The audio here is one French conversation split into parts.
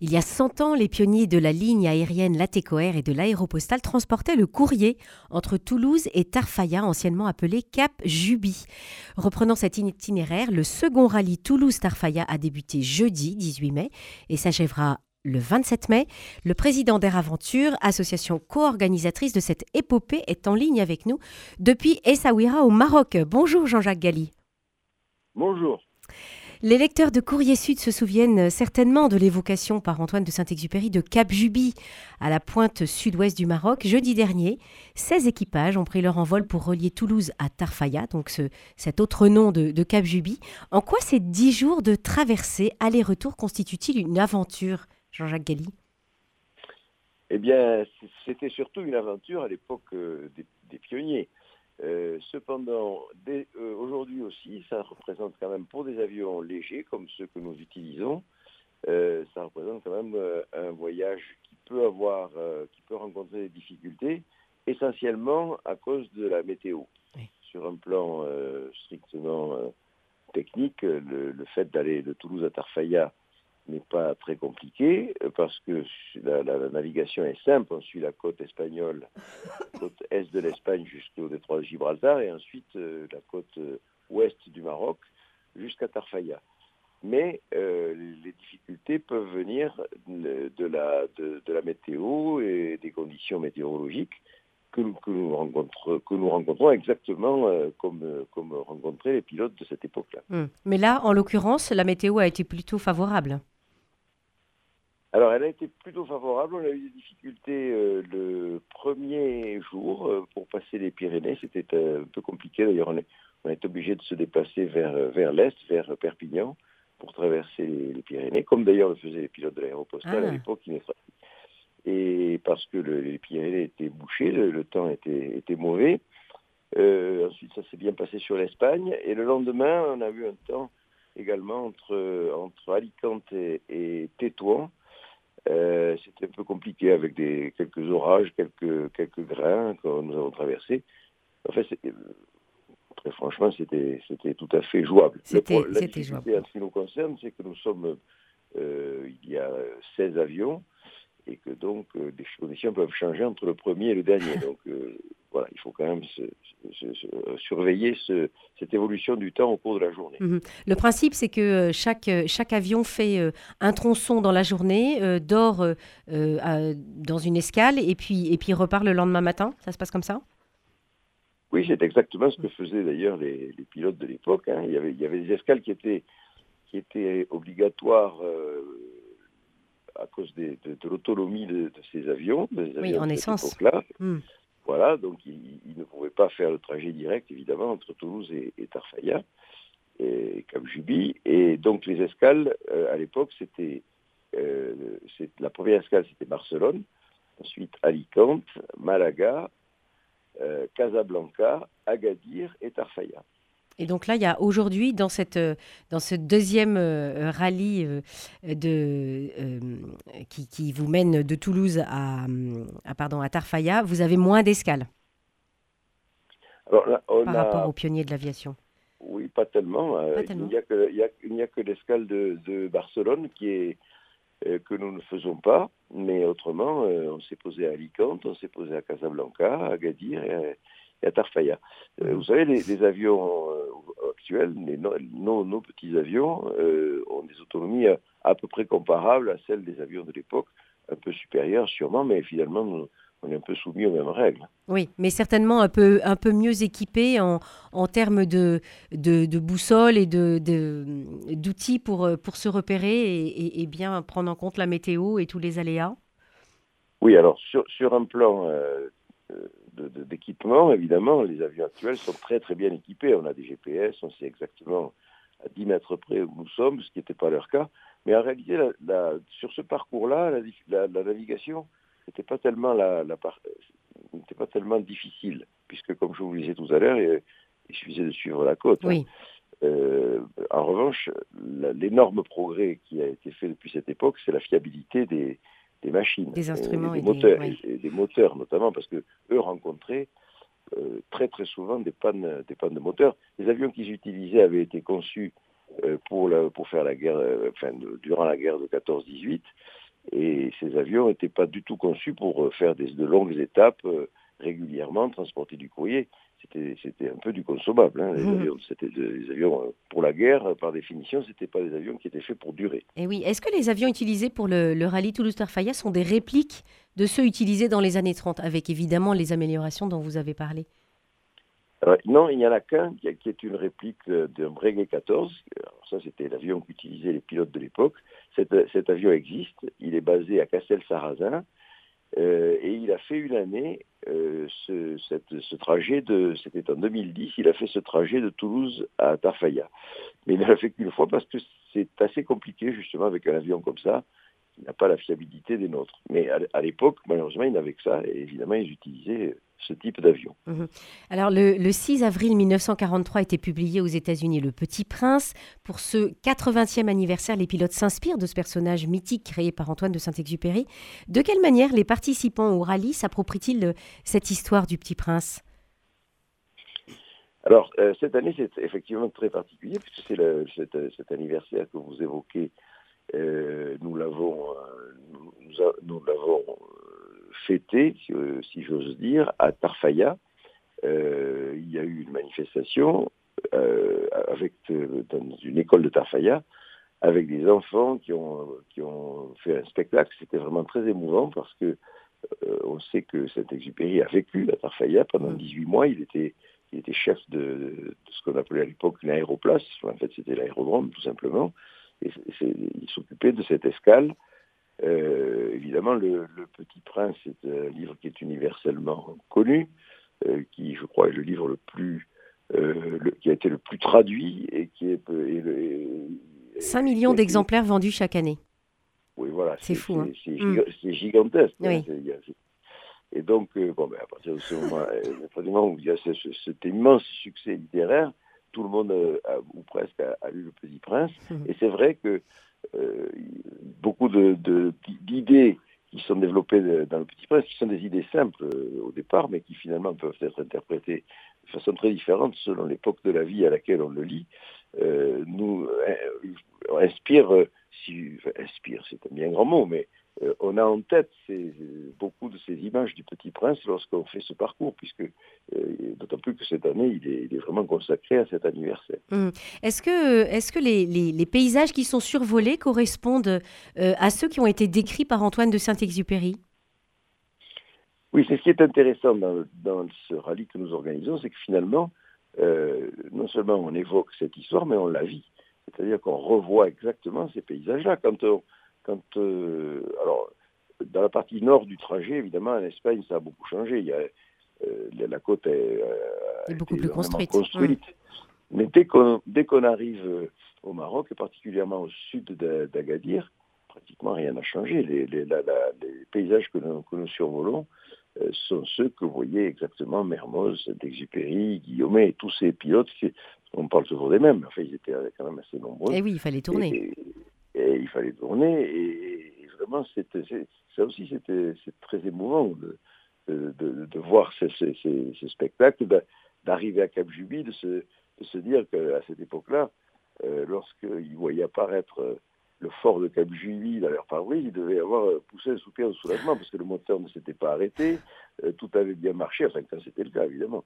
Il y a 100 ans, les pionniers de la ligne aérienne Latécoère et de l'aéropostale transportaient le courrier entre Toulouse et Tarfaya, anciennement appelé Cap Juby. Reprenant cet itinéraire, le second rallye Toulouse-Tarfaya a débuté jeudi 18 mai et s'achèvera le 27 mai. Le président d'Air Aventure, association co-organisatrice de cette épopée, est en ligne avec nous depuis Essaouira au Maroc. Bonjour Jean-Jacques Galli. Bonjour. Les lecteurs de Courrier Sud se souviennent certainement de l'évocation par Antoine de Saint-Exupéry de Cap Juby, à la pointe sud-ouest du Maroc. Jeudi dernier, 16 équipages ont pris leur envol pour relier Toulouse à Tarfaya, donc cet autre nom de, Cap Juby. En quoi ces 10 jours de traversée aller-retour constituent-ils une aventure, Jean-Jacques Galli? Eh bien, c'était surtout une aventure à l'époque euh, des pionniers. Euh, cependant, euh, aujourd'hui aussi, ça représente quand même pour des avions légers comme ceux que nous utilisons, euh, ça représente quand même un voyage qui peut avoir, qui peut rencontrer des difficultés, essentiellement à cause de la météo. Sur un plan strictement technique, le, le fait d'aller de Toulouse à Tarfaya n'est pas très compliqué euh, parce que la, navigation est simple. On suit la côte espagnole, côte est de l'Espagne jusqu'au détroit de Gibraltar et ensuite euh, la côte euh, ouest du Maroc jusqu'à Tarfaya. Mais les difficultés peuvent venir de la, de, la météo et des conditions météorologiques que nous, que nous, que nous rencontrons exactement comme, comme rencontraient les pilotes de cette époque-là. Hum. Mais là, en l'occurrence, la météo a été plutôt favorable. Alors, elle a été plutôt favorable. On a eu des difficultés euh, le premier jour euh, pour passer les Pyrénées. C'était euh, un peu compliqué. D'ailleurs, on est, on est obligé de se déplacer vers, vers l'est, vers Perpignan, pour traverser les, Pyrénées, comme d'ailleurs le faisaient les pilotes de l'aéropostale à ah. l'époque. Et parce que les Pyrénées étaient bouchées, le, temps était, était mauvais. ensuite, ça s'est bien passé sur l'Espagne. Et le lendemain, on a eu un temps également entre, entre Alicante et, et Tétouan euh, c'était un peu compliqué avec des, quelques orages, quelques, quelques grains que nous avons traversés. En fait, très franchement, c'était, tout à fait jouable. C'était jouable. En ce qui nous concerne, c'est que nous sommes, euh, il y a 16 avions et que donc euh, des conditions peuvent changer entre le premier et le dernier. Donc voilà, il faut quand même surveiller cette évolution du temps au cours de la journée. Mhm. Le principe, c'est que euh, chaque, euh, chaque avion fait euh, un tronçon dans la journée, dort dans une escale et puis, et puis repart le lendemain matin. Ça se passe comme ça? Oui, c'est exactement ce que faisaient d'ailleurs les, pilotes de l'époque. Hein. Il, y avait, il y avait des escales qui étaient, qui étaient obligatoires à cause de, l'autonomie de, ces avions. oui, en essence. Là. Hmm. Voilà, donc il, ne pouvait pas faire le trajet direct, évidemment, entre Toulouse et, Tarfaya, et Cap Juby. Et donc les escales, euh, à l'époque, c'était euh, la première escale, c'était Barcelone, ensuite Alicante, Malaga, euh, Casablanca, Agadir et Tarfaya. Et donc là, il y a aujourd'hui, dans, cette, dans ce deuxième euh, rallye euh, de, euh, qui, qui, vous mène de Toulouse à, à, pardon, à Tarfaya, vous avez moins d'escales par rapport aux pionniers de l'aviation. Oui, pas tellement. Il n'y a que, il a, que l'escale de, de, Barcelone qui est, que nous ne faisons pas, mais autrement, on s'est posé à Alicante, on s'est posé à Casablanca, à Agadir et, et à Tarfaya. Euh, vous savez, les, avions euh, actuels, nos, petits avions, euh, ont des autonomies à, peu près comparables à celles des avions de l'époque, un peu supérieures sûrement, mais finalement, on est un peu soumis aux mêmes règles. Oui, mais certainement un peu, un peu mieux équipés en, en termes de, de, de boussole et d'outils de, pour, pour se repérer et, et, bien prendre en compte la météo et tous les aléas. Oui, alors sur, sur un plan d'équipement, évidemment, les avions actuels sont très très bien équipés. On a des GPS, on sait exactement à 10 mètres près où nous sommes, ce qui n'était pas leur cas. Mais en réalité, la, sur ce parcours-là, la, navigation n'était pas tellement la, n'était pas tellement difficile, puisque comme je vous le disais tout à l'heure, il, suffisait de suivre la côte. Hein. Euh, en revanche, l'énorme progrès qui a été fait depuis cette époque, c'est la fiabilité des, des machines, des instruments et des, moteurs, et, des moteurs notamment, parce que eux rencontraient euh, très très souvent des pannes, des pannes de moteurs. Les avions qu'ils utilisaient avaient été conçus euh, pour, pour faire la guerre, euh, enfin, durant la guerre de 14-18, ces avions n'étaient pas du tout conçus pour faire des, de longues étapes régulièrement, transporter du courrier c'était un peu du consommable. Hein, les, mmh. avions, c'était des avions euh, pour la guerre, par définition, c'était pas des avions qui étaient faits pour durer. Et oui, est-ce que les avions utilisés pour le, rallye Toulouse-Tarfaya sont des répliques de ceux utilisés dans les années 30, avec évidemment les améliorations dont vous avez parlé? Non, il n'y en a qu'un qui, est une réplique d'un Breguet 14. Alors ça, c'était l'avion qu'utilisaient les pilotes de l'époque. Cet, cet, avion existe. Il est basé à Castel-Sarrazin. Euh, et il a fait une année euh, ce, ce, trajet de, c'était en 2010, il a fait ce trajet de Toulouse à Tarfaya. Mais il ne l'a fait qu'une fois parce que c'est assez compliqué justement avec un avion comme ça qui n'a pas la fiabilité des nôtres. Mais à, l'époque, malheureusement, il n'avait que ça et évidemment, ils utilisaient ce type d'avion. Mhm. Alors, le, 6 avril 1943 était publié aux États-Unis Le Petit Prince. Pour ce 80e anniversaire, les pilotes s'inspirent de ce personnage mythique créé par Antoine de Saint-Exupéry. De quelle manière les participants au rallye s'approprient-ils cette histoire du Petit Prince? Alors, euh, cette année, c'est effectivement très particulier, puisque c'est cet, anniversaire que vous évoquez. Euh, nous l'avons euh, nous, l'avons fêté, si, j'ose dire, à Tarfaya. Euh, il y a eu une manifestation euh, avec, dans une école de Tarfaya avec des enfants qui ont, qui ont fait un spectacle. C'était vraiment très émouvant parce que euh, on sait que Saint-Exupéry a vécu à Tarfaya pendant 18 mm. mois. Il était, il était chef de, ce qu'on appelait à l'époque une aéroplace. En fait, c'était l'aérodrome, tout simplement. Et il s'occupait de cette escale euh, évidemment, le, Petit Prince est un livre qui est universellement connu, euh, qui, je crois, est le livre le plus, euh, qui a été le plus traduit et qui est. 5 millions d'exemplaires vendus chaque année. Oui, voilà. C'est fou. Hein. C'est gigantesque. Hein, et donc, bon, ben, à partir de ce moment, où il y a cet immense succès littéraire, tout le monde, ou presque, a, lu Le Petit Prince. Hum. Et c'est vrai que euh, beaucoup d'idées de, qui sont développées dans le Petit Prince, qui sont des idées simples euh, au départ, mais qui finalement peuvent être interprétées de façon très différente selon l'époque de la vie à laquelle on le lit, euh, nous inspire, si, inspire, c'est un bien grand mot, mais euh, on a en tête beaucoup de ces images du Petit Prince lorsqu'on fait ce parcours, puisque euh, d'autant plus que cette année, il est, vraiment consacré à cet anniversaire. Hum. Est-ce que, est que les, paysages qui sont survolés correspondent euh, à ceux qui ont été décrits par Antoine de Saint-Exupéry? Oui, c'est ce qui est intéressant dans, ce rallye que nous organisons, c'est que finalement, non seulement on évoque cette histoire, mais on la vit. C'est-à-dire qu'on revoit exactement ces paysages-là. Quand on, quand, euh, alors, dans la partie nord du trajet, évidemment, en Espagne, ça a beaucoup changé. Il y a, euh, la côte est, euh, beaucoup plus construite. Mais dès qu'on, arrive au Maroc, et particulièrement au sud d'Agadir, pratiquement rien n'a changé. Les, les, les paysages que nous, que nous survolons sont ceux que vous voyez exactement Mermoz, Saint-Exupéry, Guillaumet, et tous ces pilotes, on parle toujours des mêmes, enfin ils étaient quand même assez nombreux. Et eh oui, il fallait tourner et il fallait tourner. Et, vraiment, c'était, ça aussi, c'était, très émouvant de, voir ce, spectacle, d'arriver à Cap Juby, de se, dire qu'à cette époque-là, euh, lorsqu'ils voyaient apparaître euh, le fort de Cap Juby dans leur pare-brise, ils devaient avoir euh, poussé un soupir de soulagement parce que le moteur ne s'était pas arrêté, tout avait bien marché, enfin quand c'était le cas évidemment.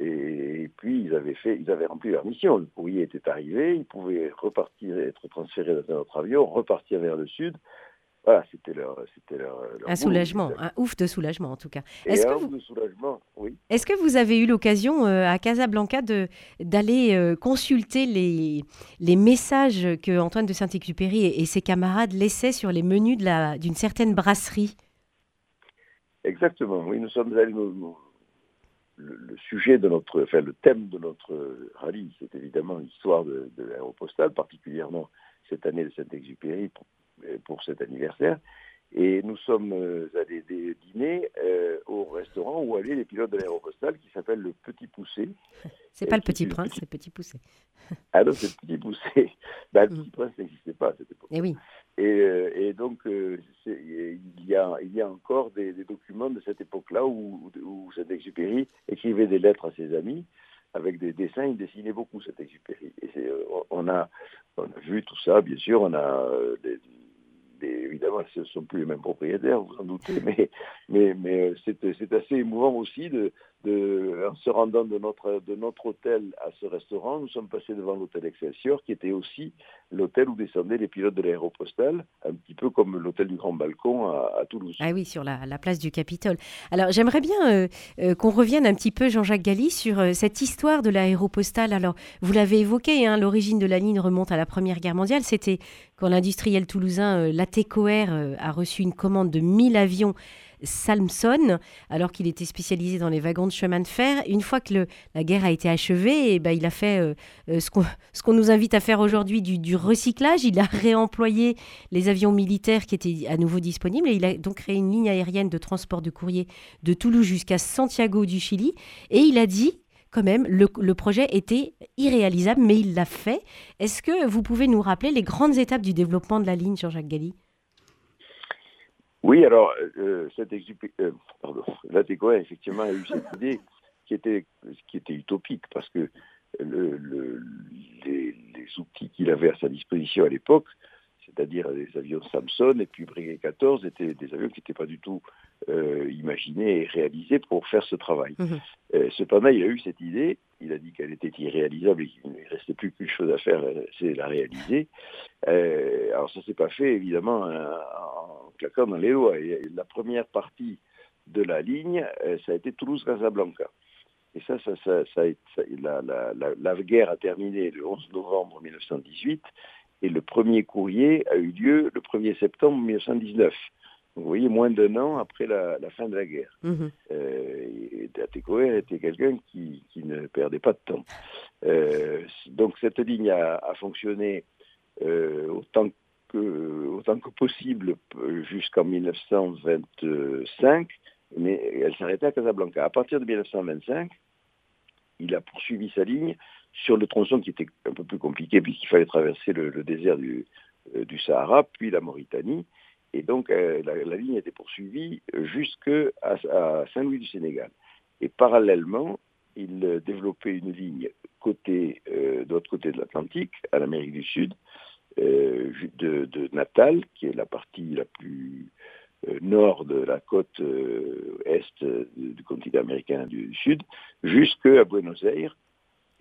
et, puis ils avaient fait, ils avaient rempli leur mission. Le courrier était arrivé, ils pouvaient repartir, être transférés dans un autre avion, repartir vers le sud. Voilà, c'était leur, c'était leur, un soulagement, un ouf de soulagement en tout cas. Est-ce que vous... oui. Est-ce que vous avez eu l'occasion euh, à Casablanca de d'aller euh, consulter les les messages que Antoine de Saint-Exupéry et, ses camarades laissaient sur les menus de la d'une certaine brasserie? Exactement. Oui, nous sommes allés. le, sujet de notre, enfin le thème de notre rallye, c'est évidemment l'histoire de, de l'aéropostale, particulièrement cette année de Saint-Exupéry euh, pour cet anniversaire. Et nous sommes euh, allés dîner euh, au restaurant où allaient les pilotes de l'aéropostale qui s'appelle le Petit Poussé. C'est pas le Petit Prince, c'est le Petit Poussé. Ah non, c'est le Petit Poussé. Ben, le Petit mm. Prince n'existait pas à cette époque. Et, eh oui. et, donc, il, y a, il y a encore des, documents de cette époque-là où, où Saint-Exupéry écrivait des lettres à ses amis avec des dessins, il dessinait beaucoup Saint-Exupéry. Et on, a, on a vu tout ça, bien sûr, on a des, évidemment, ce ne sont plus les mêmes propriétaires, vous en doutez, mais, mais, mais c'est assez émouvant aussi de, en se rendant de notre, de notre hôtel à ce restaurant, nous sommes passés devant l'hôtel Excelsior, qui était aussi l'hôtel où descendaient les pilotes de l'aéropostale, un petit peu comme l'hôtel du Grand Balcon à, Toulouse. Ah oui, sur la, la place du Capitole. Alors j'aimerais bien euh, euh, qu'on revienne un petit peu, Jean-Jacques Galli, sur euh, cette histoire de l'aéropostale. Alors vous l'avez évoqué, hein, l'origine de la ligne remonte à la Première Guerre mondiale. C'était quand l'industriel toulousain Latécoère a reçu une commande de 1000 avions Salmson, alors qu'il était spécialisé dans les wagons de chemin de fer. Une fois que la guerre a été achevée, et eh ben, il a fait euh, euh, ce qu'on nous invite à faire aujourd'hui du, recyclage. Il a réemployé les avions militaires qui étaient à nouveau disponibles et il a donc créé une ligne aérienne de transport de courrier de Toulouse jusqu'à Santiago du Chili. Et il a dit quand même, le, le, projet était irréalisable, mais il l'a fait. Est-ce que vous pouvez nous rappeler les grandes étapes du développement de la ligne, Jean-Jacques Galli? Oui, alors, euh, cette euh, pardon, effectivement, a eu cette idée qui était, qui était utopique, parce que le, le, les, outils qu'il avait à sa disposition à l'époque, c'est-à-dire les avions Samson et puis Breguet 14, étaient des avions qui n'étaient pas du tout euh, imaginés et réalisés pour faire ce travail. Mhm. Euh, cependant, il a eu cette idée, il a dit qu'elle était irréalisable et qu'il ne restait plus qu'une chose à faire, c'est la réaliser. alors ça s'est pas fait évidemment claquant dans les lois. Et la première partie de la ligne, euh, ça a été Toulouse-Casablanca. Et ça, ça, ça, ça, la, la, la, guerre a terminé le 11 novembre 1918 et le premier courrier a eu lieu le 1er septembre 1919. vous voyez, moins d'un an après la, fin de la guerre. Mmh. Euh, était quelqu'un qui, qui, ne perdait pas de temps. Euh, donc cette ligne a, a fonctionné euh, autant autant que possible jusqu'en 1925, mais elle s'arrêtait à Casablanca. À partir de 1925, il a poursuivi sa ligne sur le tronçon qui était un peu plus compliqué puisqu'il fallait traverser le, désert du, euh, du, Sahara, puis la Mauritanie. Et donc euh, la, la, ligne était poursuivie jusqu'à à Saint-Louis du Sénégal. Et parallèlement, il développait une ligne côté, euh, de l'autre côté de l'Atlantique, à l'Amérique du Sud, euh, de, Natal, qui est la partie la plus euh, nord de la côte euh, est du continent américain du Sud, jusqu'à Buenos Aires.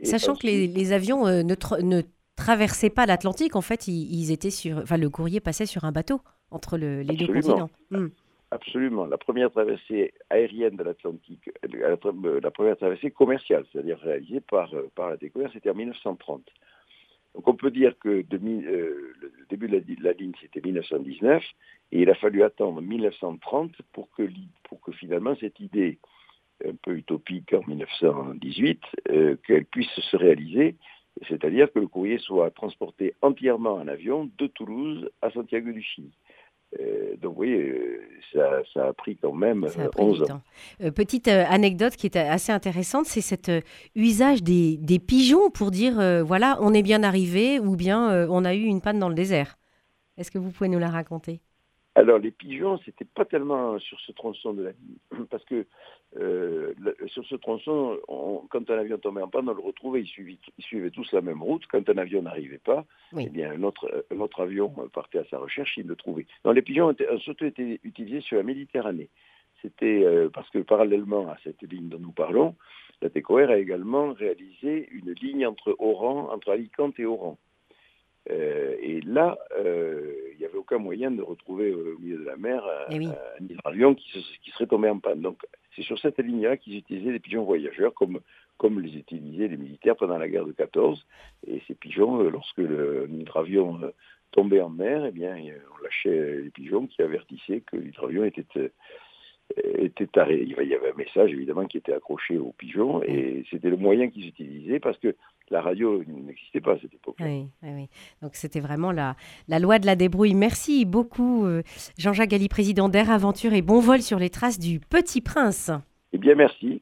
Sachant que les, avions ne, traversaient pas l'Atlantique, en fait, ils, étaient sur, enfin, le courrier passait sur un bateau entre les deux continents. Hmm. Absolument. La première traversée aérienne de l'Atlantique, la, première traversée commerciale, c'est-à-dire réalisée par, par la découverte, c'était en 1930. Donc on peut dire que euh, le début de la, ligne, c'était 1919, et il a fallu attendre 1930 pour que, pour que finalement cette idée un peu utopique en 1918, euh, qu'elle puisse se réaliser, c'est-à-dire que le courrier soit transporté entièrement en avion de Toulouse à Santiago du Chili. Euh, donc oui, euh, ça, a pris quand même 11 euh, ans. petite anecdote qui est assez intéressante, c'est cet usage des, des, pigeons pour dire voilà, on est bien arrivé ou bien on a eu une panne dans le désert. Est-ce que vous pouvez nous la raconter? Alors les pigeons, c'était pas tellement sur ce tronçon de la ligne, parce que euh, sur ce tronçon, quand un avion tombait en panne, on le retrouvait, ils suivaient, tous la même route. Quand un avion n'arrivait pas, eh bien un autre, avion partait à sa recherche, il le trouvait. Donc les pigeons ont surtout été utilisés sur la Méditerranée. C'était euh, parce que parallèlement à cette ligne dont nous parlons, la TECOR a également réalisé une ligne entre Oran, entre Alicante et Oran. Euh, et là, euh, il n'y avait aucun moyen de retrouver au milieu de la mer un, eh hydravion qui, qui, serait tombé en panne. Donc, c'est sur cette ligne-là qu'ils utilisaient des pigeons voyageurs, comme, comme les utilisaient les militaires pendant la guerre de 14. Et ces pigeons, euh, lorsque l'hydravion tombait en mer, eh bien, on lâchait les pigeons qui avertissaient que l'hydravion était était Il y avait un message évidemment qui était accroché aux pigeons et c'était le moyen qu'ils utilisaient parce que la radio n'existait pas à cette époque. Oui, oui, Donc c'était vraiment la, la loi de la débrouille. Merci beaucoup euh, Jean-Jacques Galli, président d'Air Aventure et bon vol sur les traces du Petit Prince. Eh bien merci.